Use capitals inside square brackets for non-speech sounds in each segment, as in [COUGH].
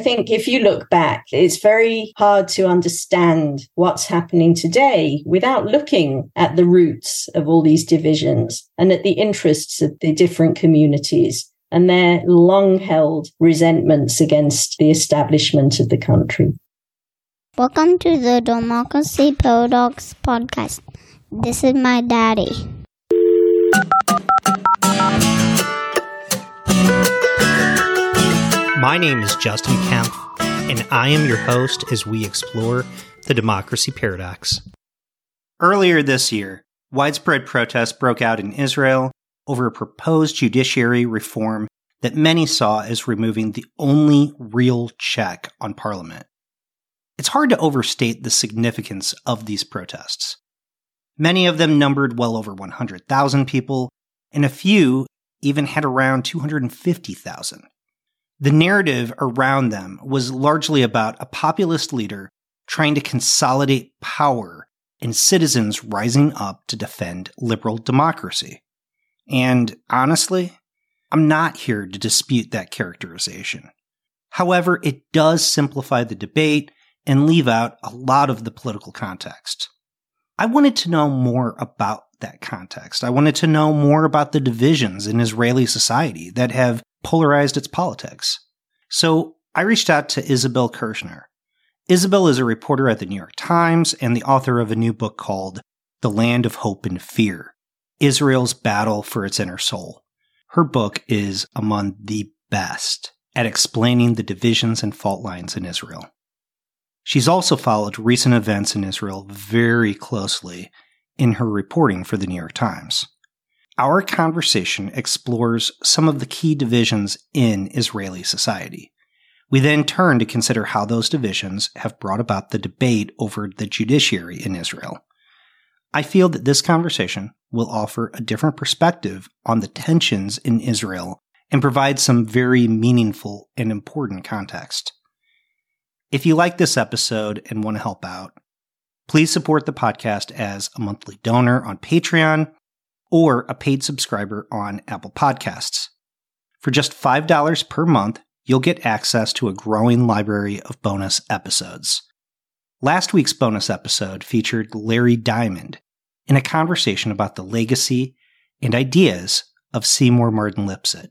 Think if you look back, it's very hard to understand what's happening today without looking at the roots of all these divisions and at the interests of the different communities and their long held resentments against the establishment of the country. Welcome to the Democracy Paradox podcast. This is my daddy. My name is Justin Kempf, and I am your host as we explore the democracy paradox. Earlier this year, widespread protests broke out in Israel over a proposed judiciary reform that many saw as removing the only real check on parliament. It's hard to overstate the significance of these protests. Many of them numbered well over 100,000 people, and a few even had around 250,000. The narrative around them was largely about a populist leader trying to consolidate power and citizens rising up to defend liberal democracy. And honestly, I'm not here to dispute that characterization. However, it does simplify the debate and leave out a lot of the political context. I wanted to know more about that context. I wanted to know more about the divisions in Israeli society that have polarized its politics. So I reached out to Isabel Kershner. Isabel is a reporter at the New York Times and the author of a new book called The Land of Hope and Fear Israel's Battle for Its Inner Soul. Her book is among the best at explaining the divisions and fault lines in Israel. She's also followed recent events in Israel very closely in her reporting for the New York Times. Our conversation explores some of the key divisions in Israeli society. We then turn to consider how those divisions have brought about the debate over the judiciary in Israel. I feel that this conversation will offer a different perspective on the tensions in Israel and provide some very meaningful and important context. If you like this episode and want to help out, please support the podcast as a monthly donor on Patreon or a paid subscriber on Apple Podcasts. For just $5 per month, you'll get access to a growing library of bonus episodes. Last week's bonus episode featured Larry Diamond in a conversation about the legacy and ideas of Seymour Martin Lipset.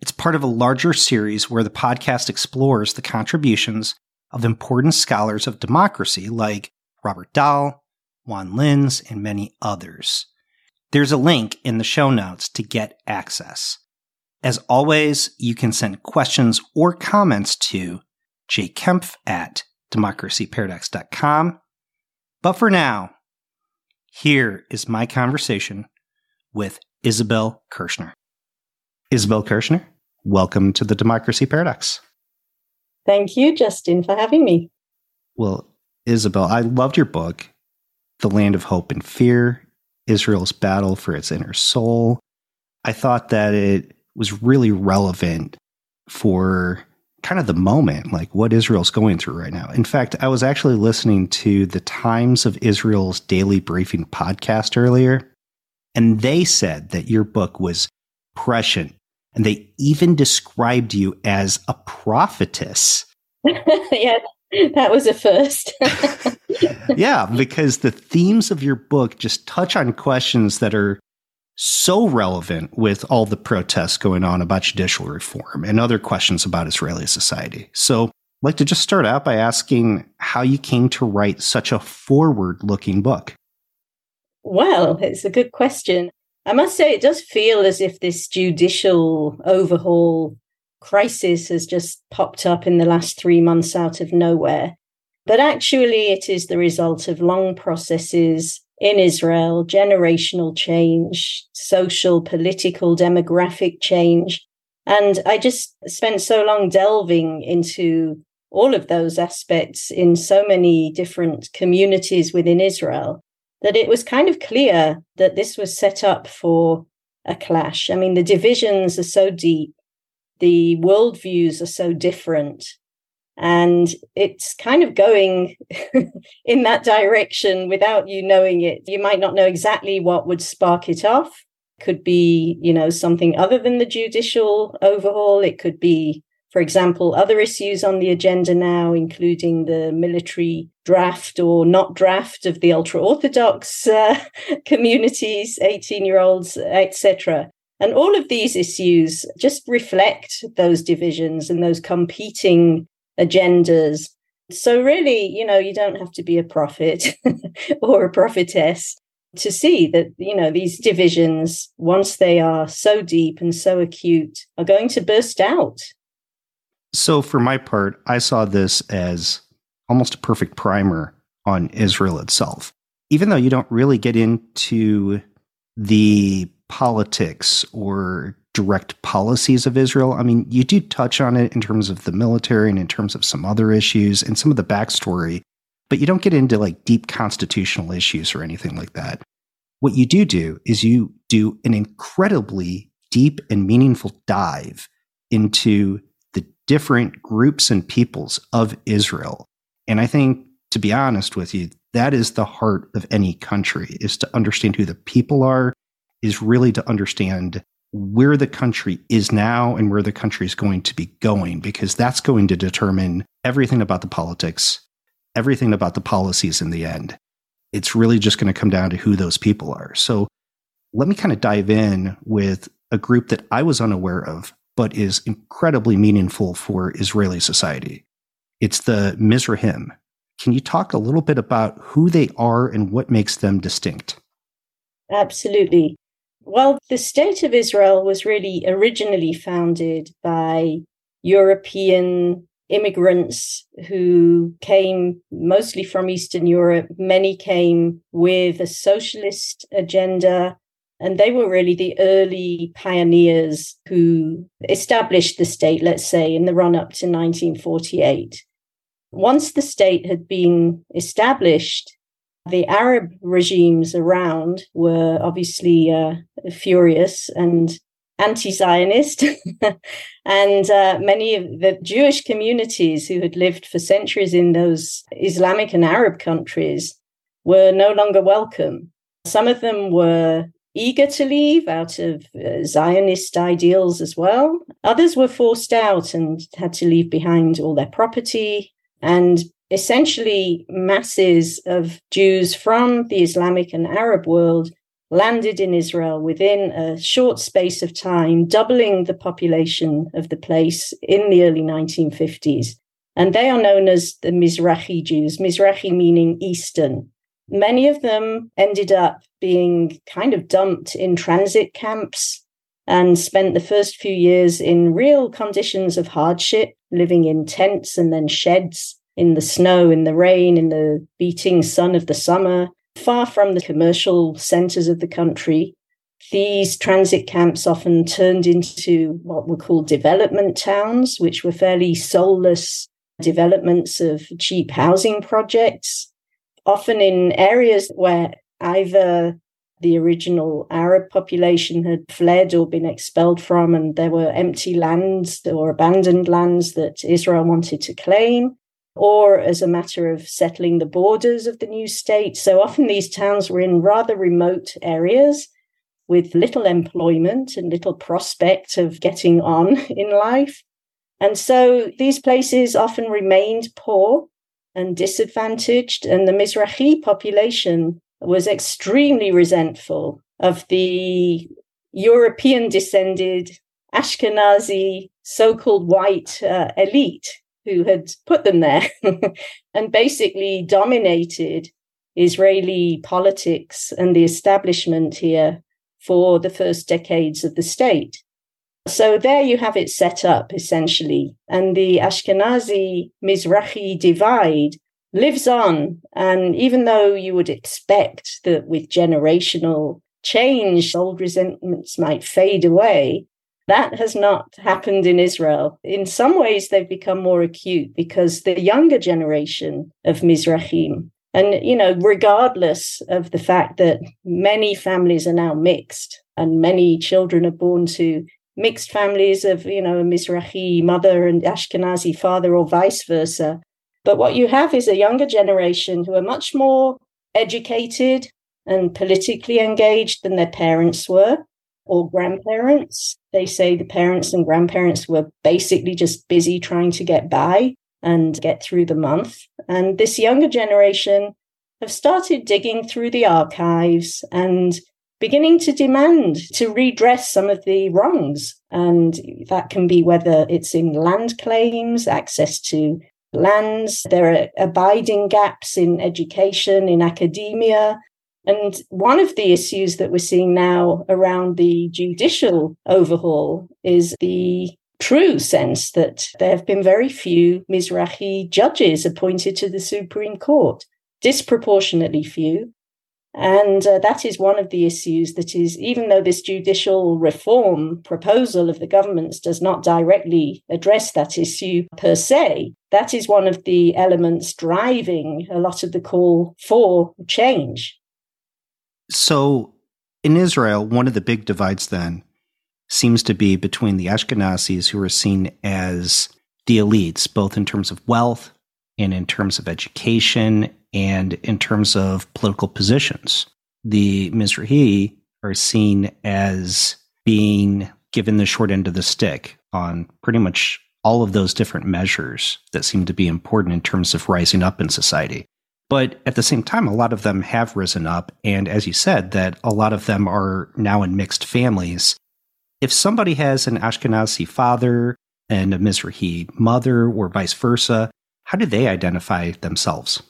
It's part of a larger series where the podcast explores the contributions of important scholars of democracy like Robert Dahl, Juan Linz, and many others. There's a link in the show notes to get access. As always, you can send questions or comments to jkempf at democracyparadox.com. But for now, here is my conversation with Isabel Kershner. Isabel Kershner, welcome to the Democracy Paradox. Thank you, Justin, for having me. Well, Isabel, I loved your book, The Land of Hope and Fear Israel's Battle for Its Inner Soul. I thought that it was really relevant for kind of the moment, like what Israel's going through right now. In fact, I was actually listening to the Times of Israel's daily briefing podcast earlier, and they said that your book was prescient, and they even described you as a prophetess. [LAUGHS] yeah, [LAUGHS] that was a first. [LAUGHS] yeah, because the themes of your book just touch on questions that are so relevant with all the protests going on about judicial reform and other questions about Israeli society. So, I'd like to just start out by asking how you came to write such a forward looking book. Well, it's a good question. I must say, it does feel as if this judicial overhaul crisis has just popped up in the last three months out of nowhere. But actually, it is the result of long processes in Israel, generational change, social, political, demographic change. And I just spent so long delving into all of those aspects in so many different communities within Israel that it was kind of clear that this was set up for a clash. I mean, the divisions are so deep, the worldviews are so different, and it's kind of going [LAUGHS] in that direction without you knowing it. You might not know exactly what would spark it off. Could be, you know, something other than the judicial overhaul. It could be for example, other issues on the agenda now, including the military draft or not draft of the ultra Orthodox uh, [LAUGHS] communities, 18 year olds, etc. And all of these issues just reflect those divisions and those competing agendas. So, really, you know, you don't have to be a prophet [LAUGHS] or a prophetess to see that, you know, these divisions, once they are so deep and so acute, are going to burst out so, for my part, I saw this as almost a perfect primer on Israel itself. Even though you don't really get into the politics or direct policies of Israel, I mean, you do touch on it in terms of the military and in terms of some other issues and some of the backstory, but you don't get into like deep constitutional issues or anything like that. What you do do is you do an incredibly deep and meaningful dive into the different groups and peoples of Israel. And I think, to be honest with you, that is the heart of any country is to understand who the people are, is really to understand where the country is now and where the country is going to be going, because that's going to determine everything about the politics, everything about the policies in the end. It's really just going to come down to who those people are. So let me kind of dive in with a group that I was unaware of but is incredibly meaningful for Israeli society. It's the Mizrahim. Can you talk a little bit about who they are and what makes them distinct? Absolutely. Well, the State of Israel was really originally founded by European immigrants who came mostly from Eastern Europe. Many came with a socialist agenda and they were really the early pioneers who established the state, let's say, in the run up to 1948. Once the state had been established, the Arab regimes around were obviously uh, furious and anti Zionist. [LAUGHS] and uh, many of the Jewish communities who had lived for centuries in those Islamic and Arab countries were no longer welcome. Some of them were eager to leave out of uh, Zionist ideals as well. Others were forced out and had to leave behind all their property. And essentially, masses of Jews from the Islamic and Arab world landed in Israel within a short space of time, doubling the population of the place in the early 1950s. And they are known as the Mizrahi Jews, Mizrahi meaning Eastern. Many of them ended up being kind of dumped in transit camps and spent the first few years in real conditions of hardship, living in tents and then sheds in the snow, in the rain, in the beating sun of the summer, far from the commercial centers of the country. These transit camps often turned into what were called development towns, which were fairly soulless developments of cheap housing projects often in areas where either the original Arab population had fled or been expelled from, and there were empty lands or abandoned lands that Israel wanted to claim, or as a matter of settling the borders of the new state. So often these towns were in rather remote areas with little employment and little prospect of getting on [LAUGHS] in life. And so these places often remained poor and disadvantaged. And the Mizrahi population was extremely resentful of the European descended Ashkenazi so called white uh, elite who had put them there [LAUGHS] and basically dominated Israeli politics and the establishment here for the first decades of the state. So there you have it set up essentially. And the Ashkenazi Mizrahi divide lives on. And even though you would expect that with generational change, old resentments might fade away, that has not happened in Israel. In some ways, they've become more acute because the younger generation of Mizrahim And, you know, regardless of the fact that many families are now mixed and many children are born to mixed families of, you know, a Mizrahi mother and Ashkenazi father or vice versa. But what you have is a younger generation who are much more educated and politically engaged than their parents were or grandparents. They say the parents and grandparents were basically just busy trying to get by and get through the month. And this younger generation have started digging through the archives and beginning to demand to redress some of the wrongs. And that can be whether it's in land claims, access to lands, there are abiding gaps in education, in academia, and one of the issues that we're seeing now around the judicial overhaul is the true sense that there have been very few Mizrahi judges appointed to the Supreme Court, disproportionately few. And uh, that is one of the issues that is, even though this judicial reform proposal of the government's does not directly address that issue per se, that is one of the elements driving a lot of the call for change. So in Israel, one of the big divides then seems to be between the Ashkenazis, who are seen as the elites, both in terms of wealth and in terms of education and in terms of political positions. The Mizrahi are seen as being given the short end of the stick on pretty much all of those different measures that seem to be important in terms of rising up in society. But at the same time, a lot of them have risen up. And as you said, that a lot of them are now in mixed families. If somebody has an Ashkenazi father and a Mizrahi mother, or vice versa, how do they identify themselves?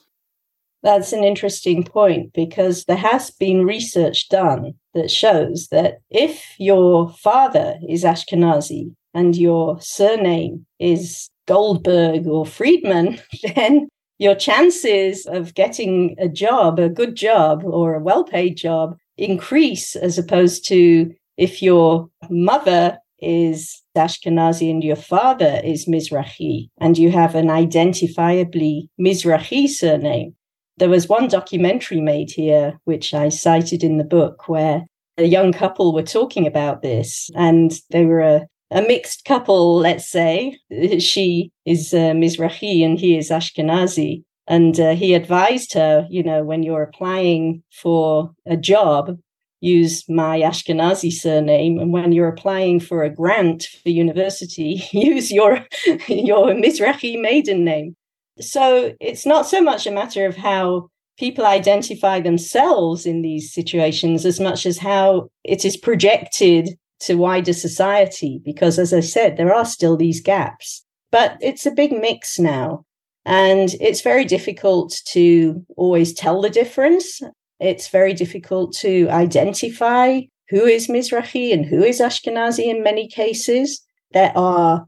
That's an interesting point because there has been research done that shows that if your father is Ashkenazi and your surname is Goldberg or Friedman, [LAUGHS] then your chances of getting a job, a good job or a well paid job increase as opposed to if your mother is Ashkenazi and your father is Mizrahi and you have an identifiably Mizrahi surname. There was one documentary made here, which I cited in the book, where a young couple were talking about this and they were a a mixed couple, let's say. She is uh, Mizrahi and he is Ashkenazi. And uh, he advised her, you know, when you're applying for a job, use my Ashkenazi surname. And when you're applying for a grant for university, [LAUGHS] use your, your Mizrahi maiden name. So it's not so much a matter of how people identify themselves in these situations as much as how it is projected to wider society because as i said there are still these gaps. But it's a big mix now and it's very difficult to always tell the difference. It's very difficult to identify who is mizrahi and who is ashkenazi in many cases. There are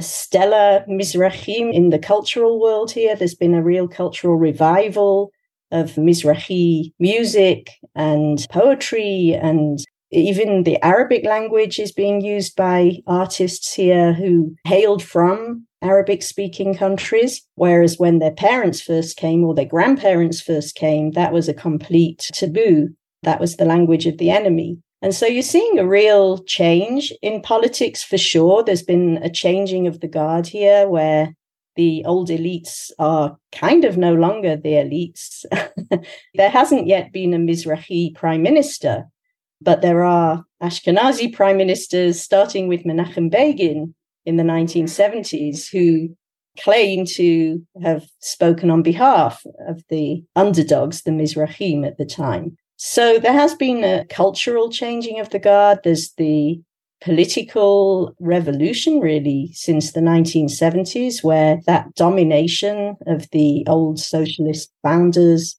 stellar mizrahim in the cultural world here. There's been a real cultural revival of mizrahi music and poetry and even the Arabic language is being used by artists here who hailed from Arabic speaking countries. Whereas when their parents first came or their grandparents first came, that was a complete taboo. That was the language of the enemy. And so you're seeing a real change in politics for sure. There's been a changing of the guard here where the old elites are kind of no longer the elites. [LAUGHS] there hasn't yet been a Mizrahi prime minister, but there are Ashkenazi prime ministers, starting with Menachem Begin in the 1970s, who claim to have spoken on behalf of the underdogs, the Mizrahim at the time. So there has been a cultural changing of the guard. There's the political revolution, really, since the 1970s, where that domination of the old socialist founders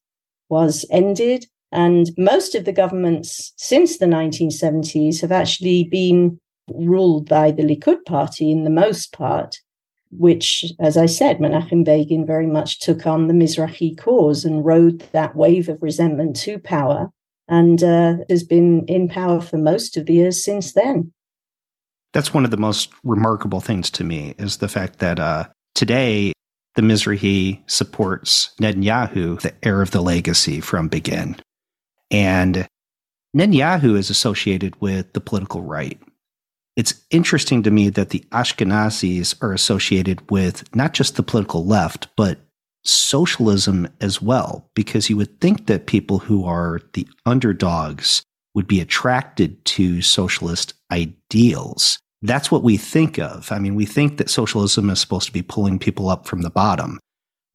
was ended. And most of the governments since the 1970s have actually been ruled by the Likud party in the most part, which, as I said, Menachem Begin very much took on the Mizrahi cause and rode that wave of resentment to power and uh, has been in power for most of the years since then. That's one of the most remarkable things to me is the fact that uh, today the Mizrahi supports Netanyahu, the heir of the legacy from Begin. And Netanyahu is associated with the political right. It's interesting to me that the Ashkenazis are associated with not just the political left, but socialism as well, because you would think that people who are the underdogs would be attracted to socialist ideals. That's what we think of. I mean, we think that socialism is supposed to be pulling people up from the bottom,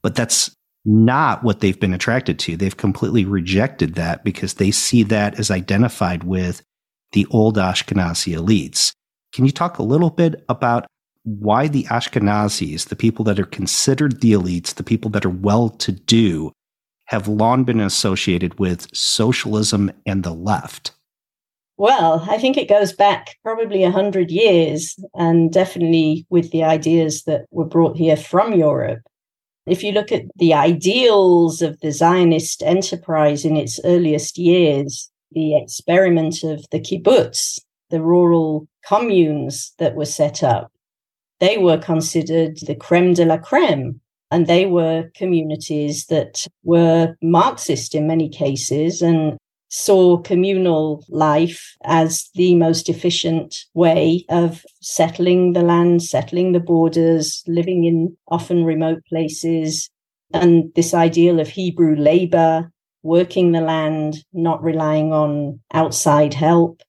but that's not what they've been attracted to. They've completely rejected that because they see that as identified with the old Ashkenazi elites. Can you talk a little bit about why the Ashkenazis, the people that are considered the elites, the people that are well to do, have long been associated with socialism and the left? Well, I think it goes back probably a hundred years, and definitely with the ideas that were brought here from Europe. If you look at the ideals of the Zionist enterprise in its earliest years, the experiment of the kibbutz, the rural communes that were set up, they were considered the creme de la creme. And they were communities that were Marxist in many cases and saw communal life as the most efficient way of settling the land, settling the borders, living in often remote places. And this ideal of Hebrew labor, working the land, not relying on outside help.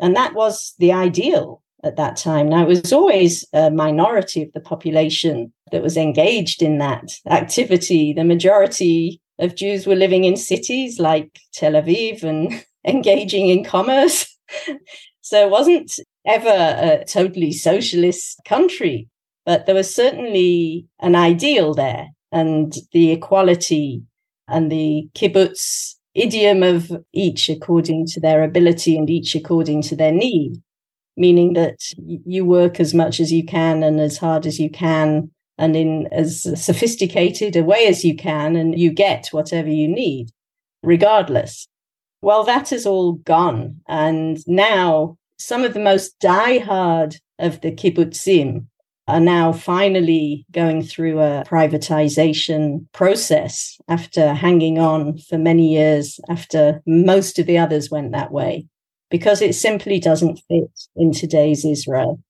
And that was the ideal at that time. Now, it was always a minority of the population that was engaged in that activity. The majority of Jews were living in cities like Tel Aviv and [LAUGHS] engaging in commerce. [LAUGHS] so it wasn't ever a totally socialist country, but there was certainly an ideal there and the equality and the kibbutz idiom of each according to their ability and each according to their need meaning that you work as much as you can and as hard as you can and in as sophisticated a way as you can, and you get whatever you need, regardless. Well, that is all gone. And now some of the most diehard of the kibbutzim are now finally going through a privatization process after hanging on for many years after most of the others went that way because it simply doesn't fit in today's Israel.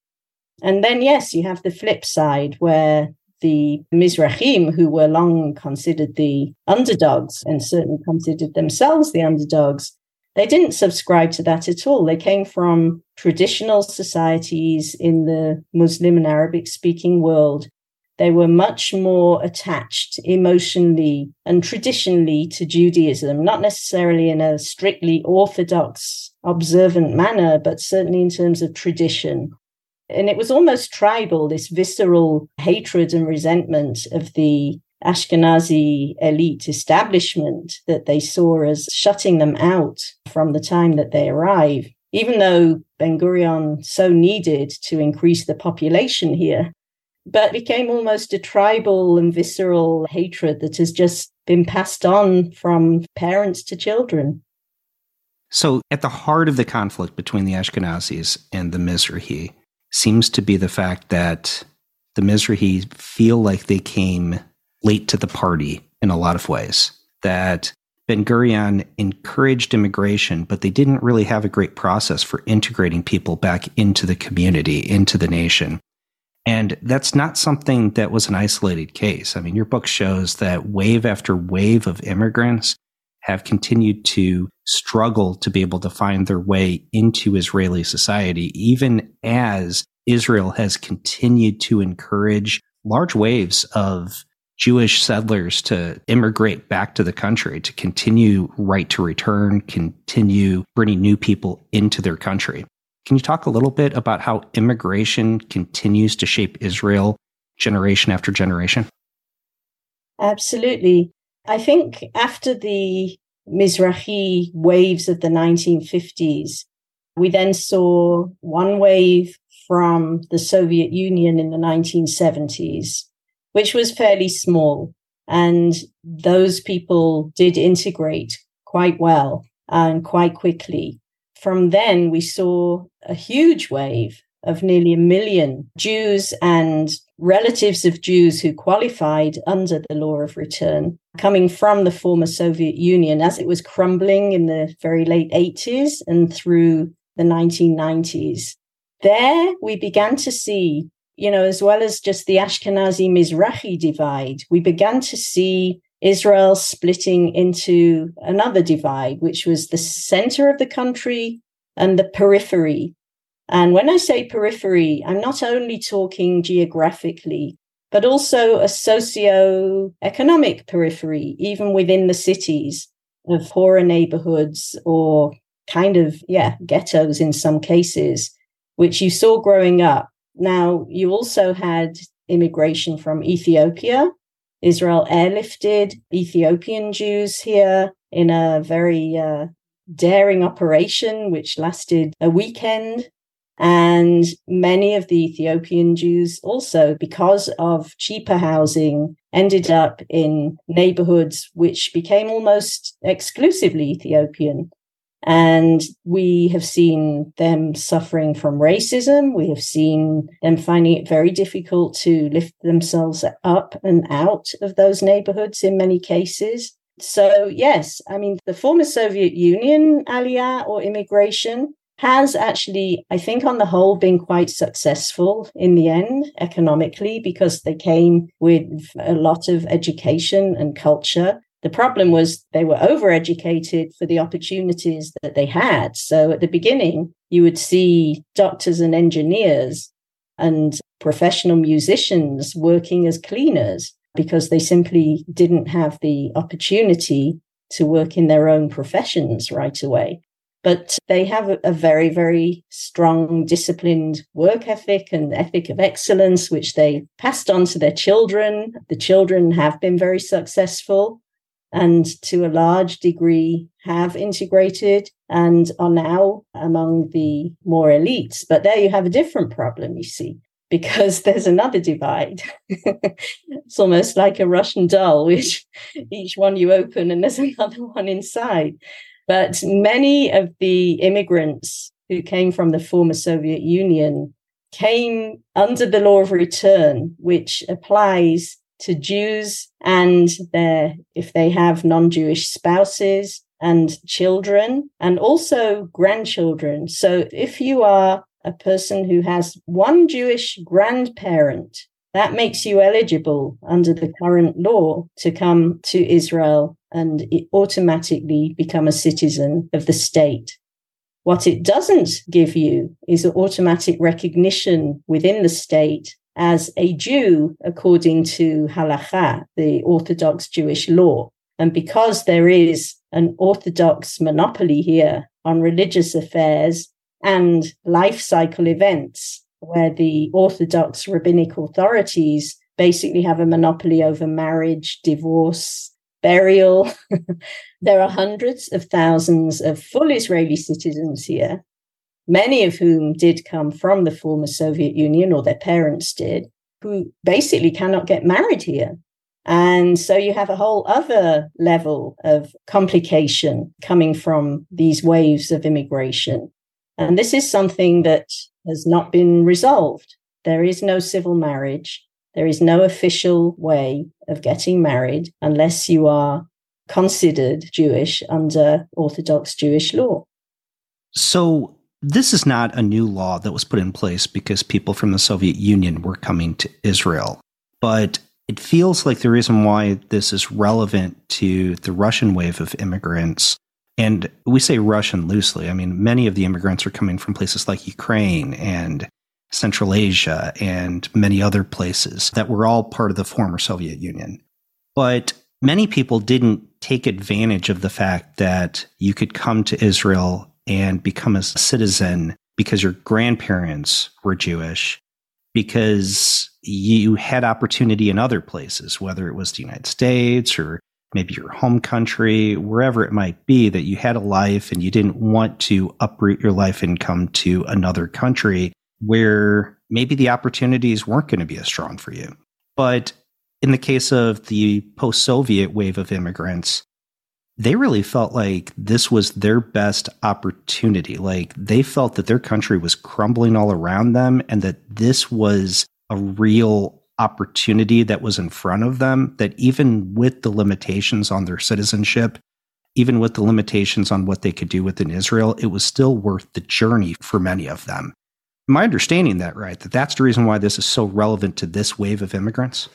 And then, yes, you have the flip side where the Mizrahim, who were long considered the underdogs and certainly considered themselves the underdogs, they didn't subscribe to that at all. They came from traditional societies in the Muslim and Arabic speaking world they were much more attached emotionally and traditionally to Judaism, not necessarily in a strictly orthodox, observant manner, but certainly in terms of tradition. And it was almost tribal, this visceral hatred and resentment of the Ashkenazi elite establishment that they saw as shutting them out from the time that they arrived. Even though Ben Gurion so needed to increase the population here, but became almost a tribal and visceral hatred that has just been passed on from parents to children. So, at the heart of the conflict between the Ashkenazis and the Mizrahi seems to be the fact that the Mizrahi feel like they came late to the party in a lot of ways. That Ben Gurion encouraged immigration, but they didn't really have a great process for integrating people back into the community, into the nation. And that's not something that was an isolated case. I mean, your book shows that wave after wave of immigrants have continued to struggle to be able to find their way into Israeli society, even as Israel has continued to encourage large waves of Jewish settlers to immigrate back to the country, to continue right to return, continue bringing new people into their country. Can you talk a little bit about how immigration continues to shape Israel generation after generation? Absolutely. I think after the Mizrahi waves of the 1950s, we then saw one wave from the Soviet Union in the 1970s, which was fairly small. And those people did integrate quite well and quite quickly from then we saw a huge wave of nearly a million Jews and relatives of Jews who qualified under the law of return coming from the former Soviet Union as it was crumbling in the very late 80s and through the 1990s. There we began to see, you know, as well as just the Ashkenazi Mizrahi divide, we began to see Israel splitting into another divide, which was the center of the country and the periphery. And when I say periphery, I'm not only talking geographically, but also a socio-economic periphery, even within the cities of poorer neighborhoods or kind of, yeah, ghettos in some cases, which you saw growing up. Now, you also had immigration from Ethiopia. Israel airlifted Ethiopian Jews here in a very uh, daring operation, which lasted a weekend. And many of the Ethiopian Jews also, because of cheaper housing, ended up in neighborhoods which became almost exclusively Ethiopian. And we have seen them suffering from racism. We have seen them finding it very difficult to lift themselves up and out of those neighborhoods in many cases. So, yes, I mean, the former Soviet Union, aliyah or immigration, has actually, I think, on the whole, been quite successful in the end economically because they came with a lot of education and culture. The problem was they were overeducated for the opportunities that they had. So at the beginning, you would see doctors and engineers and professional musicians working as cleaners because they simply didn't have the opportunity to work in their own professions right away but they have a, very, very strong, disciplined work ethic and ethic of excellence, which they passed on to their children. The children have been very successful and to a large degree have integrated and are now among the more elites. But there you have a different problem, you see. Because [LAUGHS] there's another divide. [LAUGHS] it's almost like a Russian doll, which [LAUGHS] each one you open and there's another one inside. But many of the immigrants who came from the former Soviet Union came under the law of return, which applies to Jews and their, if they have non Jewish spouses and children, and also grandchildren. So if you are a person who has one Jewish grandparent, that makes you eligible under the current law to come to Israel and it automatically become a citizen of the state. What it doesn't give you is automatic recognition within the state as a Jew according to halacha, the Orthodox Jewish law. And because there is an Orthodox monopoly here on religious affairs and life cycle events, where the Orthodox rabbinic authorities basically have a monopoly over marriage, divorce, burial. [LAUGHS] there are hundreds of thousands of full Israeli citizens here, many of whom did come from the former Soviet Union or their parents did, who basically cannot get married here. And so you have a whole other level of complication coming from these waves of immigration. And this is something that has not been resolved. There is no civil marriage. There is no official way of getting married unless you are considered Jewish under Orthodox Jewish law. So, this is not a new law that was put in place because people from the Soviet Union were coming to Israel. But it feels like the reason why this is relevant to the Russian wave of immigrants, and we say Russian loosely, I mean, many of the immigrants are coming from places like Ukraine and Central Asia, and many other places that were all part of the former Soviet Union. But many people didn't take advantage of the fact that you could come to Israel and become a citizen because your grandparents were Jewish, because you had opportunity in other places, whether it was the United States or maybe your home country, wherever it might be, that you had a life and you didn't want to uproot your life and come to another country where maybe the opportunities weren't going to be as strong for you. But in the case of the post Soviet wave of immigrants, they really felt like this was their best opportunity. Like they felt that their country was crumbling all around them and that this was a real opportunity that was in front of them that even with the limitations on their citizenship, even with the limitations on what they could do within Israel, it was still worth the journey for many of them. I understanding that right? That that's the reason why this is so relevant to this wave of immigrants?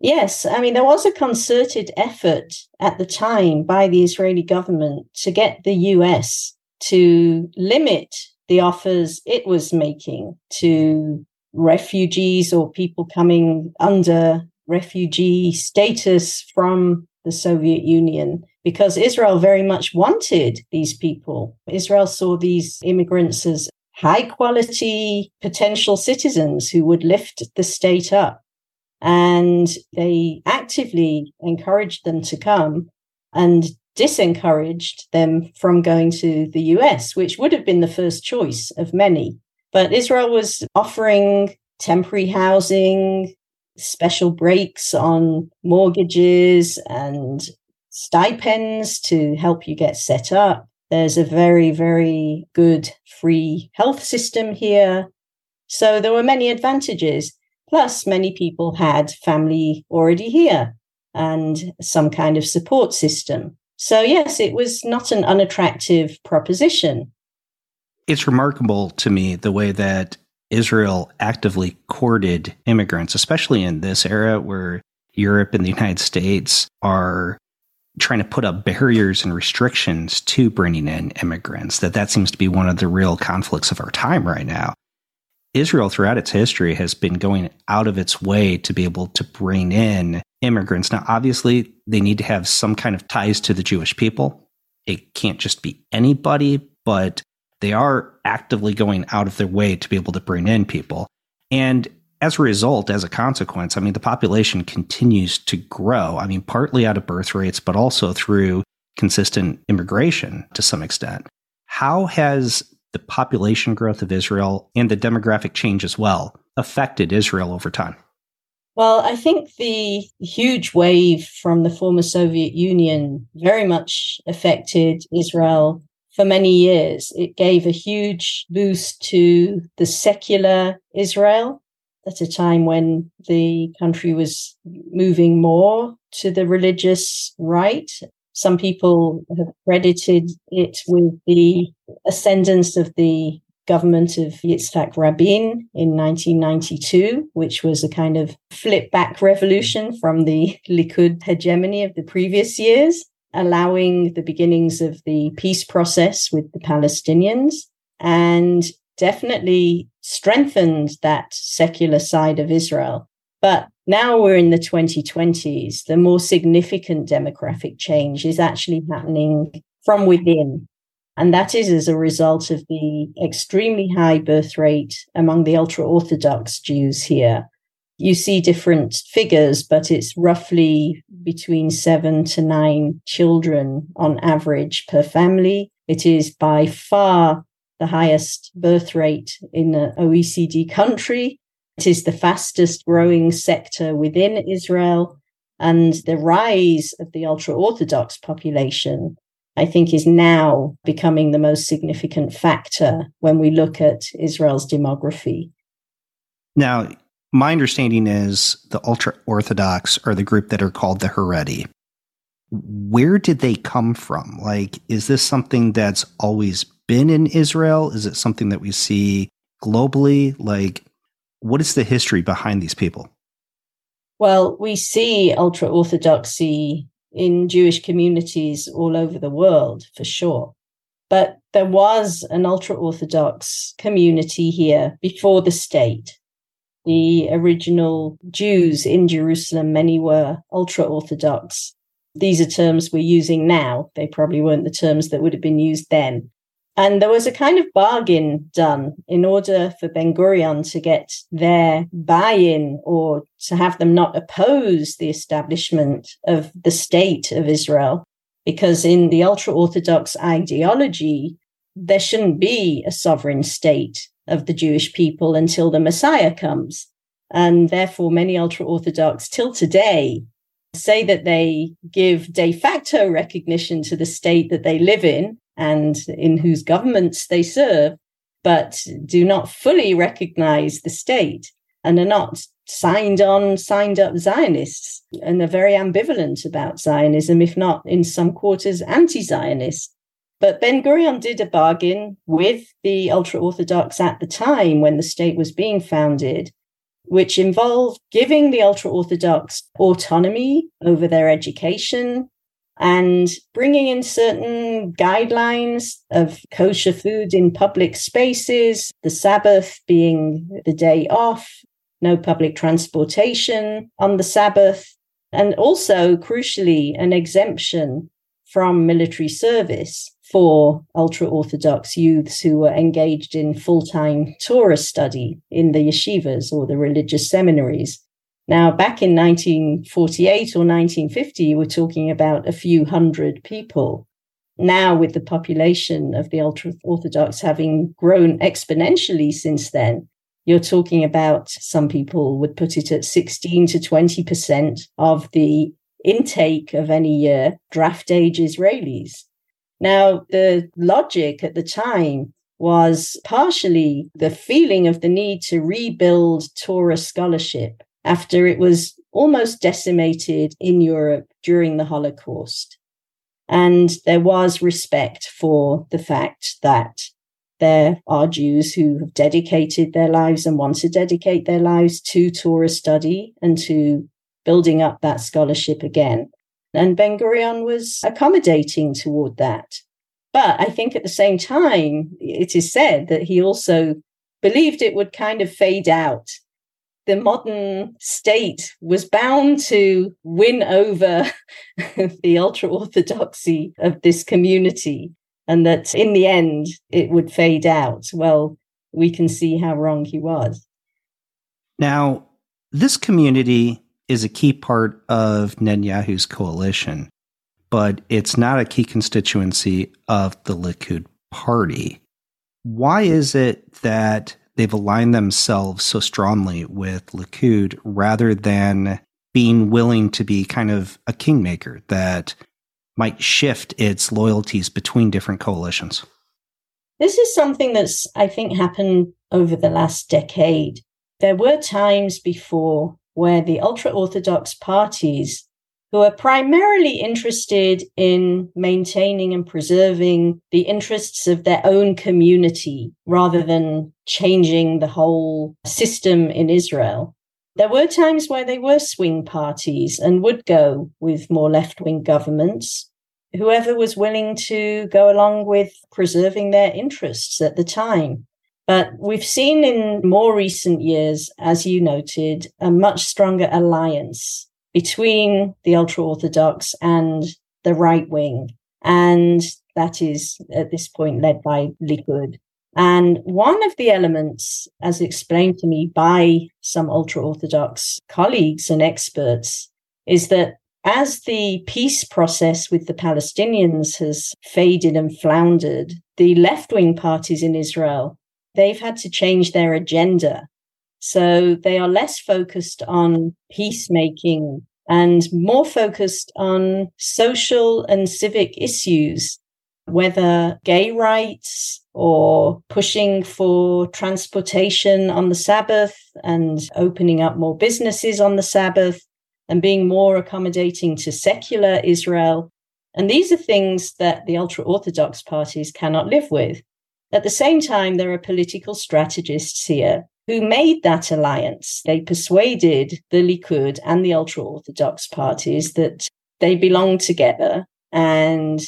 Yes, I mean, there was a concerted effort at the time by the Israeli government to get the US to limit the offers it was making to refugees or people coming under refugee status from the Soviet Union because Israel very much wanted these people. Israel saw these immigrants as high quality potential citizens who would lift the state up. And they actively encouraged them to come and disencouraged them from going to the US, which would have been the first choice of many. But Israel was offering temporary housing, special breaks on mortgages and stipends to help you get set up. There's a very, very good free health system here. So there were many advantages. Plus, many people had family already here and some kind of support system. So, yes, it was not an unattractive proposition. It's remarkable to me the way that Israel actively courted immigrants, especially in this era where Europe and the United States are trying to put up barriers and restrictions to bringing in immigrants that that seems to be one of the real conflicts of our time right now. Israel throughout its history has been going out of its way to be able to bring in immigrants. Now obviously they need to have some kind of ties to the jewish people. It can't just be anybody but they are actively going out of their way to be able to bring in people. And as a result, as a consequence, I mean, the population continues to grow. I mean, partly out of birth rates, but also through consistent immigration to some extent. How has the population growth of Israel and the demographic change as well affected Israel over time? Well, I think the huge wave from the former Soviet Union very much affected Israel for many years. It gave a huge boost to the secular Israel at a time when the country was moving more to the religious right. Some people have credited it with the ascendance of the government of Yitzhak Rabin in 1992, which was a kind of flip back revolution from the Likud hegemony of the previous years allowing the beginnings of the peace process with the Palestinians and definitely strengthened that secular side of Israel. But now we're in the 2020s. The more significant demographic change is actually happening from within. And that is as a result of the extremely high birth rate among the ultra Orthodox Jews here, you see different figures, but it's roughly between seven to nine children on average per family. It is by far the highest birth rate in an OECD country. It is the fastest growing sector within Israel. And the rise of the ultra Orthodox population, I think, is now becoming the most significant factor when we look at Israel's demography. Now, my understanding is the ultra Orthodox are the group that are called the Haredi. Where did they come from? Like, is this something that's always been in Israel? Is it something that we see globally? Like, what is the history behind these people? Well, we see ultra Orthodoxy in Jewish communities all over the world for sure. But there was an ultra Orthodox community here before the state the original Jews in Jerusalem, many were ultra Orthodox. These are terms we're using now. They probably weren't the terms that would have been used then. And there was a kind of bargain done in order for Ben Gurion to get their buy in or to have them not oppose the establishment of the state of Israel. Because in the ultra Orthodox ideology, there shouldn't be a sovereign state of the Jewish people until the Messiah comes. And therefore, many ultra Orthodox till today say that they give de facto recognition to the state that they live in and in whose governments they serve, but do not fully recognize the state and are not signed on, signed up Zionists and are very ambivalent about Zionism, if not in some quarters anti Zionist. But Ben Gurion did a bargain with the ultra Orthodox at the time when the state was being founded, which involved giving the ultra Orthodox autonomy over their education and bringing in certain guidelines of kosher food in public spaces, the Sabbath being the day off, no public transportation on the Sabbath, and also, crucially, an exemption from military service for ultra Orthodox youths who were engaged in full time Torah study in the yeshivas or the religious seminaries. Now, back in 1948 or 1950, we're talking about a few hundred people. Now, with the population of the ultra Orthodox having grown exponentially since then, you're talking about some people would put it at 16 to 20% of the intake of any year draft age Israelis. Now, the logic at the time was partially the feeling of the need to rebuild Torah scholarship after it was almost decimated in Europe during the Holocaust. And there was respect for the fact that there are Jews who have dedicated their lives and want to dedicate their lives to Torah study and to building up that scholarship again. And Ben Gurion was accommodating toward that. But I think at the same time, it is said that he also believed it would kind of fade out. The modern state was bound to win over [LAUGHS] the ultra orthodoxy of this community, and that in the end it would fade out. Well, we can see how wrong he was. Now, this community is a key part of Netanyahu's coalition, but it's not a key constituency of the Likud party. Why is it that they've aligned themselves so strongly with Likud rather than being willing to be kind of a kingmaker that might shift its loyalties between different coalitions? This is something that's, I think, happened over the last decade. There were times before where the ultra Orthodox parties, who are primarily interested in maintaining and preserving the interests of their own community rather than changing the whole system in Israel, there were times where they were swing parties and would go with more left wing governments. Whoever was willing to go along with preserving their interests at the time. But we've seen in more recent years, as you noted, a much stronger alliance between the ultra Orthodox and the right wing. And that is at this point led by Likud. And one of the elements, as explained to me by some ultra Orthodox colleagues and experts, is that as the peace process with the Palestinians has faded and floundered, the left wing parties in Israel they've had to change their agenda. So they are less focused on peacemaking and more focused on social and civic issues, whether gay rights or pushing for transportation on the Sabbath and opening up more businesses on the Sabbath and being more accommodating to secular Israel. And these are things that the ultra Orthodox parties cannot live with. At the same time, there are political strategists here who made that alliance. They persuaded the Likud and the ultra Orthodox parties that they belong together. And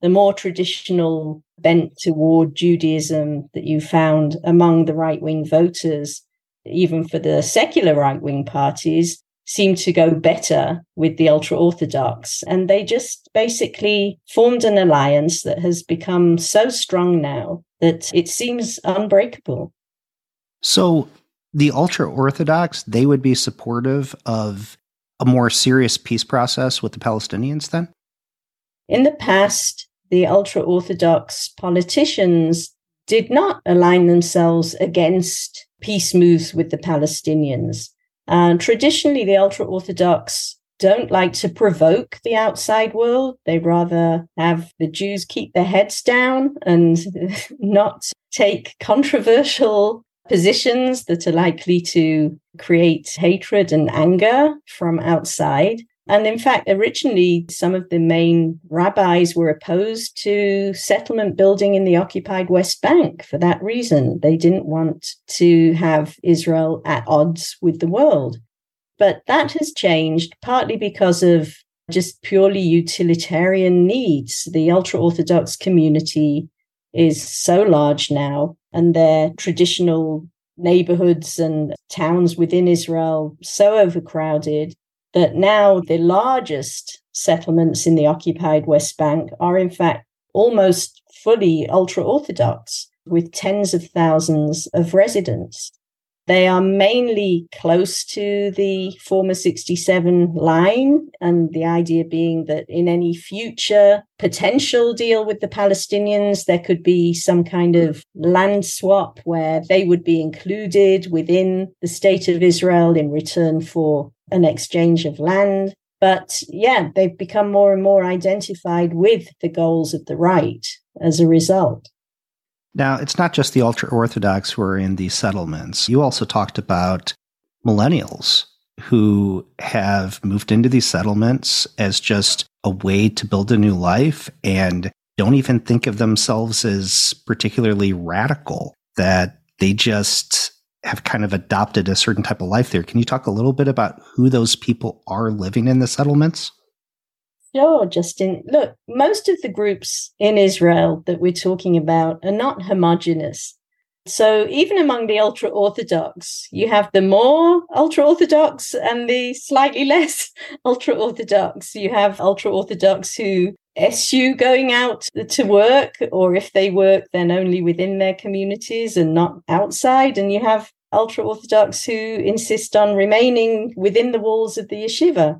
the more traditional bent toward Judaism that you found among the right wing voters, even for the secular right wing parties, seemed to go better with the ultra Orthodox. And they just basically formed an alliance that has become so strong now that it seems unbreakable. So the ultra Orthodox, they would be supportive of a more serious peace process with the Palestinians then? In the past, the ultra Orthodox politicians did not align themselves against peace moves with the Palestinians. And traditionally, the ultra Orthodox don't like to provoke the outside world. They rather have the Jews keep their heads down and [LAUGHS] not take controversial positions that are likely to create hatred and anger from outside. And in fact, originally, some of the main rabbis were opposed to settlement building in the occupied West Bank for that reason. They didn't want to have Israel at odds with the world. But that has changed partly because of just purely utilitarian needs. The ultra Orthodox community is so large now, and their traditional neighborhoods and towns within Israel so overcrowded that now the largest settlements in the occupied West Bank are, in fact, almost fully ultra Orthodox with tens of thousands of residents. They are mainly close to the former 67 line, and the idea being that in any future potential deal with the Palestinians, there could be some kind of land swap where they would be included within the state of Israel in return for an exchange of land. But yeah, they've become more and more identified with the goals of the right as a result. Now, it's not just the ultra Orthodox who are in these settlements. You also talked about millennials who have moved into these settlements as just a way to build a new life and don't even think of themselves as particularly radical, that they just have kind of adopted a certain type of life there. Can you talk a little bit about who those people are living in the settlements? Sure, Justin. Look, most of the groups in Israel that we're talking about are not homogenous. So even among the ultra orthodox, you have the more ultra orthodox and the slightly [LAUGHS] less ultra orthodox. You have ultra orthodox who eschew going out to work, or if they work, then only within their communities and not outside. And you have ultra orthodox who insist on remaining within the walls of the yeshiva.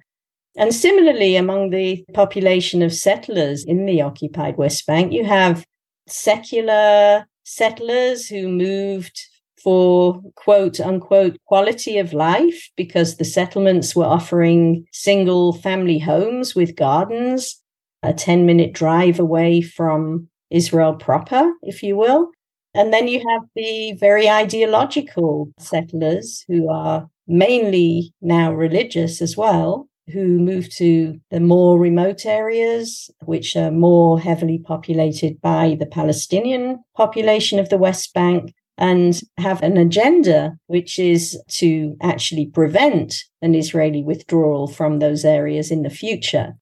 And similarly, among the population of settlers in the occupied West Bank, you have secular settlers who moved for quote unquote quality of life because the settlements were offering single family homes with gardens, a 10 minute drive away from Israel proper, if you will. And then you have the very ideological settlers who are mainly now religious as well, who moved to the more remote areas, which are more heavily populated by the Palestinian population of the West Bank, and have an agenda which is to actually prevent an Israeli withdrawal from those areas in the future.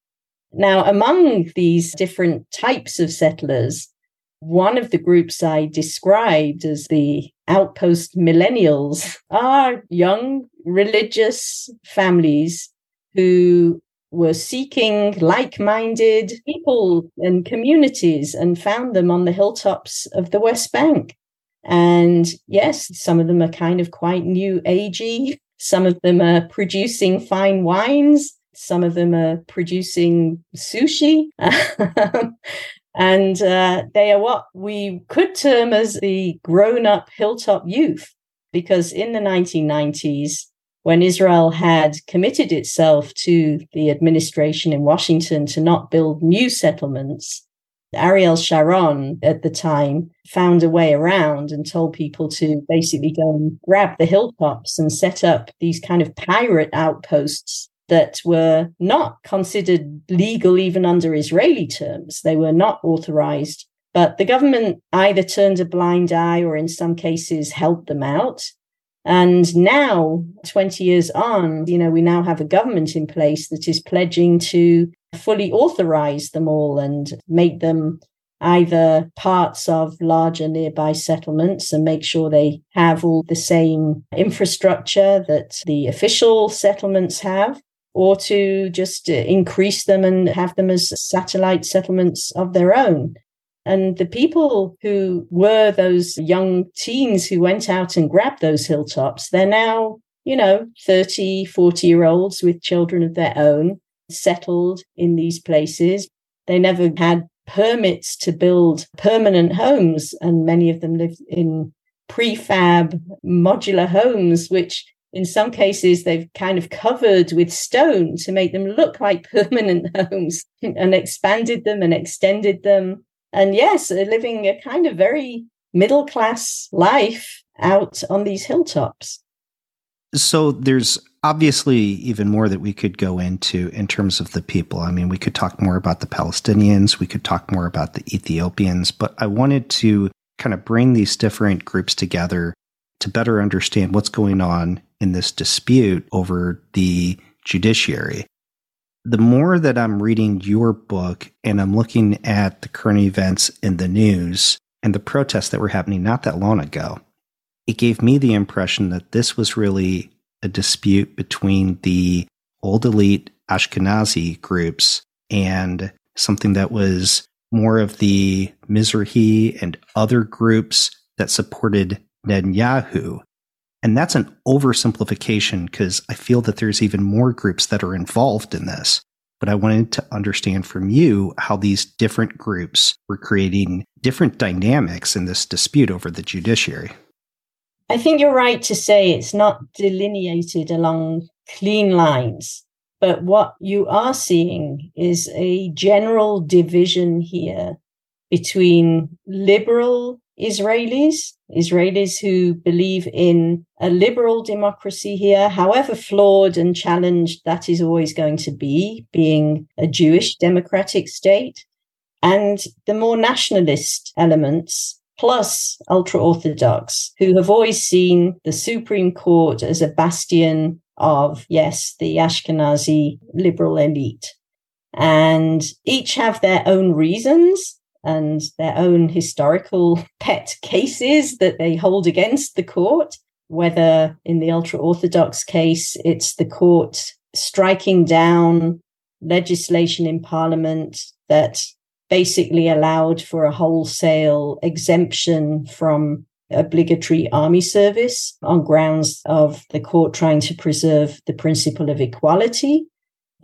Now, among these different types of settlers, one of the groups I described as the outpost millennials are young religious families who were seeking like minded people and communities and found them on the hilltops of the West Bank. And yes, some of them are kind of quite new agey. Some of them are producing fine wines. Some of them are producing sushi. [LAUGHS] and uh, they are what we could term as the grown up hilltop youth. Because in the 1990s, when Israel had committed itself to the administration in Washington to not build new settlements, Ariel Sharon at the time found a way around and told people to basically go and grab the hilltops and set up these kind of pirate outposts that were not considered legal even under Israeli terms. They were not authorized. But the government either turned a blind eye or in some cases helped them out. And now, 20 years on, you know, we now have a government in place that is pledging to fully authorize them all and make them either parts of larger nearby settlements and make sure they have all the same infrastructure that the official settlements have, or to just uh, increase them and have them as satellite settlements of their own. And the people who were those young teens who went out and grabbed those hilltops, they're now, you know, 30, 40 year olds with children of their own, settled in these places. They never had permits to build permanent homes, and many of them live in prefab modular homes, which in some cases they've kind of covered with stone to make them look like [LAUGHS] permanent homes and expanded them and extended them and yes, living a kind of very middle class life out on these hilltops. So there's obviously even more that we could go into in terms of the people. I mean, we could talk more about the Palestinians, we could talk more about the Ethiopians, but I wanted to kind of bring these different groups together to better understand what's going on in this dispute over the judiciary. The more that I'm reading your book and I'm looking at the current events in the news and the protests that were happening not that long ago, it gave me the impression that this was really a dispute between the old elite Ashkenazi groups and something that was more of the Mizrahi and other groups that supported Netanyahu. And that's an oversimplification because I feel that there's even more groups that are involved in this. But I wanted to understand from you how these different groups were creating different dynamics in this dispute over the judiciary. I think you're right to say it's not delineated along clean lines. But what you are seeing is a general division here between liberal Israelis, Israelis who believe in a liberal democracy here, however flawed and challenged that is always going to be, being a Jewish democratic state, and the more nationalist elements plus ultra Orthodox, who have always seen the Supreme Court as a bastion of, yes, the Ashkenazi liberal elite. And each have their own reasons and their own historical [LAUGHS] pet cases that they hold against the court. Whether in the ultra Orthodox case, it's the court striking down legislation in parliament that basically allowed for a wholesale exemption from obligatory army service on grounds of the court trying to preserve the principle of equality.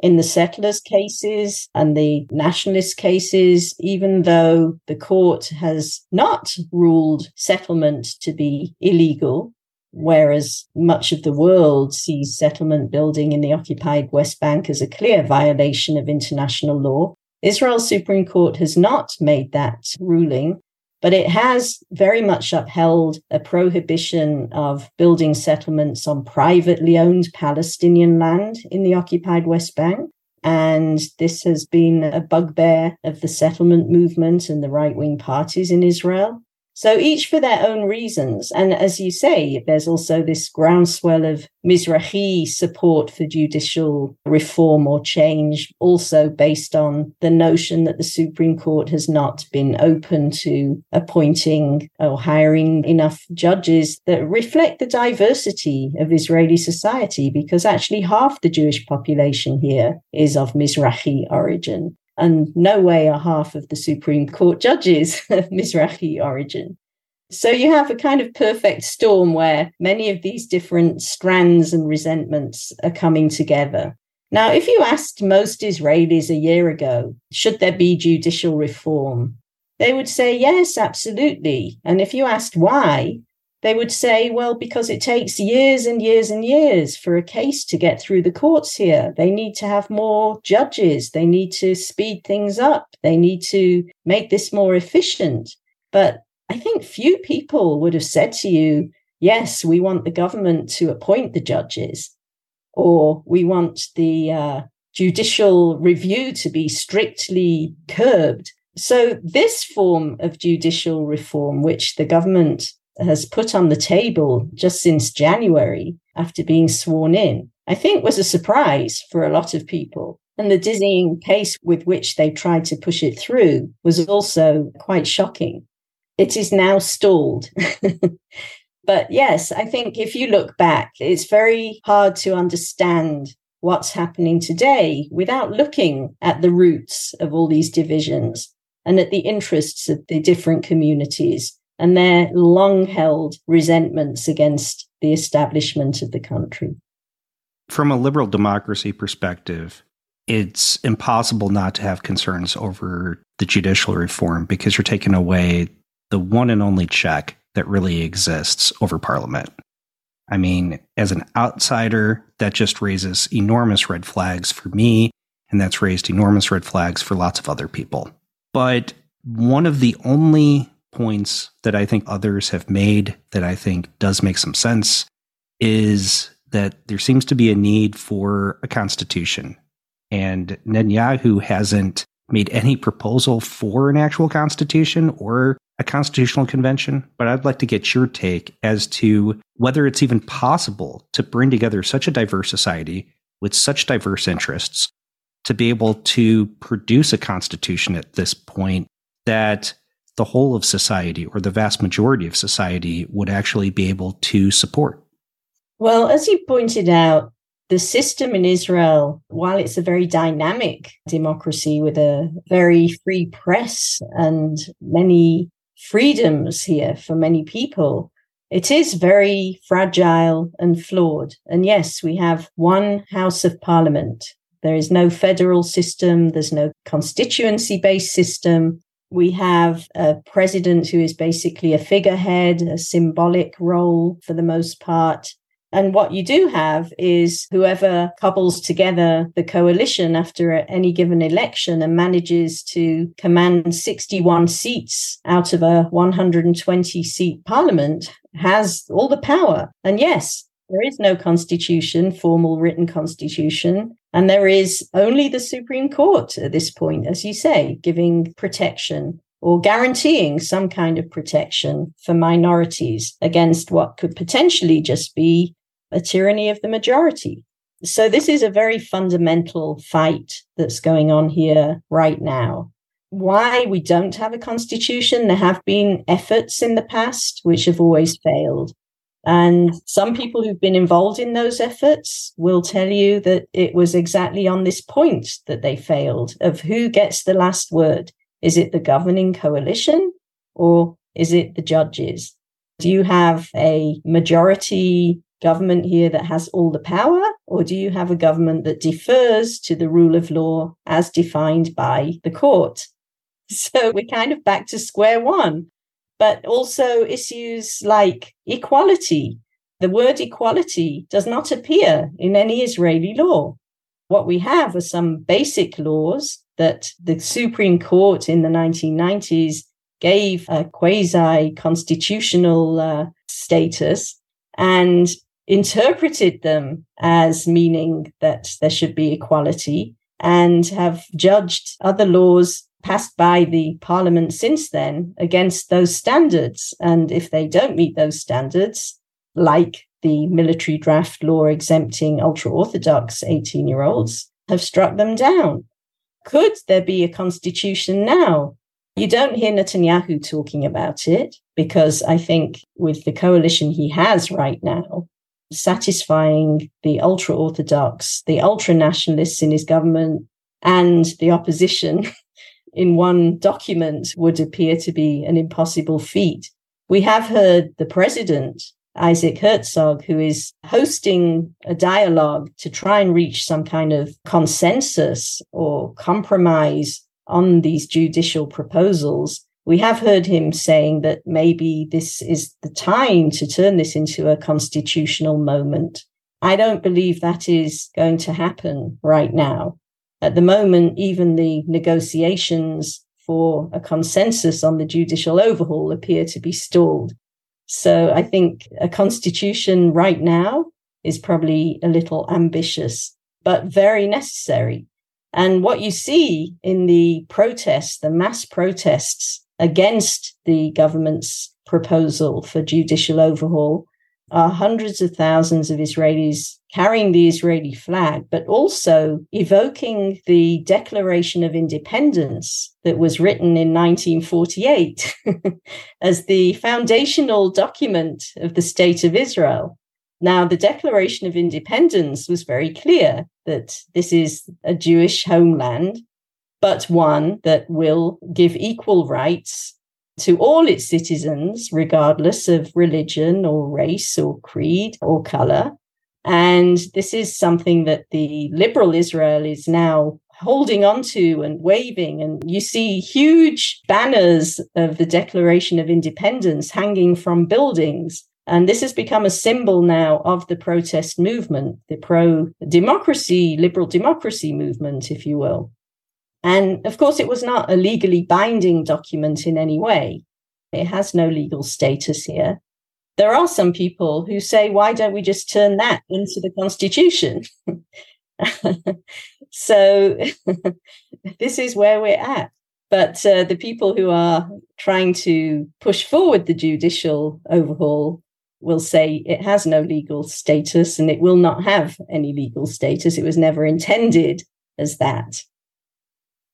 In the settlers' cases and the nationalist cases, even though the court has not ruled settlement to be illegal, whereas much of the world sees settlement building in the occupied West Bank as a clear violation of international law, Israel's Supreme Court has not made that ruling, but it has very much upheld a prohibition of building settlements on privately owned Palestinian land in the occupied West Bank. And this has been a bugbear of the settlement movement and the right wing parties in Israel. So each for their own reasons. And as you say, there's also this groundswell of Mizrahi support for judicial reform or change, also based on the notion that the Supreme Court has not been open to appointing or hiring enough judges that reflect the diversity of Israeli society, because actually half the Jewish population here is of Mizrahi origin and no way are half of the Supreme Court judges [LAUGHS] of Mizrahi origin. So you have a kind of perfect storm where many of these different strands and resentments are coming together. Now, if you asked most Israelis a year ago, should there be judicial reform? They would say, yes, absolutely. And if you asked why, they would say, well, because it takes years and years and years for a case to get through the courts here. They need to have more judges. They need to speed things up. They need to make this more efficient. But I think few people would have said to you, yes, we want the government to appoint the judges, or we want the uh, judicial review to be strictly curbed. So, this form of judicial reform, which the government has put on the table just since January after being sworn in, I think was a surprise for a lot of people. And the dizzying pace with which they tried to push it through was also quite shocking. It is now stalled. [LAUGHS] but yes, I think if you look back, it's very hard to understand what's happening today without looking at the roots of all these divisions and at the interests of the different communities and their long held resentments against the establishment of the country. From a liberal democracy perspective, it's impossible not to have concerns over the judicial reform because you're taking away the one and only check that really exists over parliament. I mean, as an outsider, that just raises enormous red flags for me, and that's raised enormous red flags for lots of other people. But one of the only points that I think others have made that I think does make some sense is that there seems to be a need for a constitution. And Netanyahu hasn't made any proposal for an actual constitution or a constitutional convention, but I'd like to get your take as to whether it's even possible to bring together such a diverse society with such diverse interests to be able to produce a constitution at this point that the whole of society or the vast majority of society would actually be able to support. Well, as you pointed out, the system in Israel, while it's a very dynamic democracy with a very free press and many freedoms here for many people, it is very fragile and flawed. And yes, we have one House of Parliament. There is no federal system, there's no constituency based system. We have a president who is basically a figurehead, a symbolic role for the most part. And what you do have is whoever cobbles together the coalition after any given election and manages to command 61 seats out of a 120 seat parliament has all the power. And yes, there is no constitution, formal written constitution. And there is only the Supreme Court at this point, as you say, giving protection or guaranteeing some kind of protection for minorities against what could potentially just be a tyranny of the majority. So, this is a very fundamental fight that's going on here right now. Why we don't have a constitution, there have been efforts in the past which have always failed. And some people who've been involved in those efforts will tell you that it was exactly on this point that they failed of who gets the last word. Is it the governing coalition or is it the judges? Do you have a majority government here that has all the power, or do you have a government that defers to the rule of law as defined by the court? [LAUGHS] So we're kind of back to square one. But also issues like equality. The word equality does not appear in any Israeli law. What we have are some basic laws that the Supreme Court in the 1990s gave a quasi constitutional uh, status. And interpreted them as meaning that there should be equality and have judged other laws passed by the parliament since then against those standards. And if they don't meet those standards, like the military draft law exempting ultra Orthodox 18 year olds, have struck them down. Could there be a constitution now? You don't hear Netanyahu talking about it because I think with the coalition he has right now, satisfying the ultra orthodox, the ultra nationalists in his government, and the opposition [LAUGHS] in one document would appear to be an impossible feat. We have heard the president, Isaac Herzog, who is hosting a dialogue to try and reach some kind of consensus or compromise on these judicial proposals we have heard him saying that maybe this is the time to turn this into a constitutional moment. I don't believe that is going to happen right now. At the moment, even the negotiations for a consensus on the judicial overhaul appear to be stalled. So I think a constitution right now is probably a little ambitious, but very necessary. And what you see in the protests, the mass protests against the government's proposal for judicial overhaul are hundreds of thousands of Israelis carrying the Israeli flag, but also evoking the Declaration of Independence that was written in 1948 [LAUGHS] as the foundational document of the State of Israel. Now, the Declaration of Independence was very clear that this is a Jewish homeland but one that will give equal rights to all its citizens, regardless of religion or race or creed or color. And this is something that the liberal Israel is now holding on to and waving. And you see huge banners of the Declaration of Independence hanging from buildings. And this has become a symbol now of the protest movement, the pro democracy, liberal democracy movement, if you will. And of course, it was not a legally binding document in any way. It has no legal status here. There are some people who say, why don't we just turn that into the Constitution? [LAUGHS] so [LAUGHS] this is where we're at. But uh, the people who are trying to push forward the judicial overhaul will say it has no legal status and it will not have any legal status. It was never intended as that.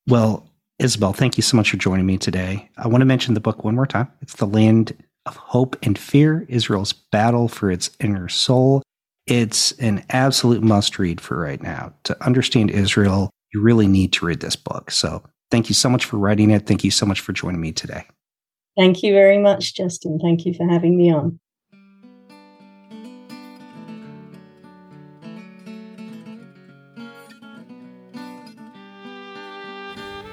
Well, Isabel, thank you so much for joining me today. I want to mention the book one more time. It's The Land of Hope and Fear Israel's Battle for Its Inner Soul. It's an absolute must read for right now. To understand Israel, you really need to read this book. So thank you so much for writing it. Thank you so much for joining me today. Thank you very much, Justin. Thank you for having me on.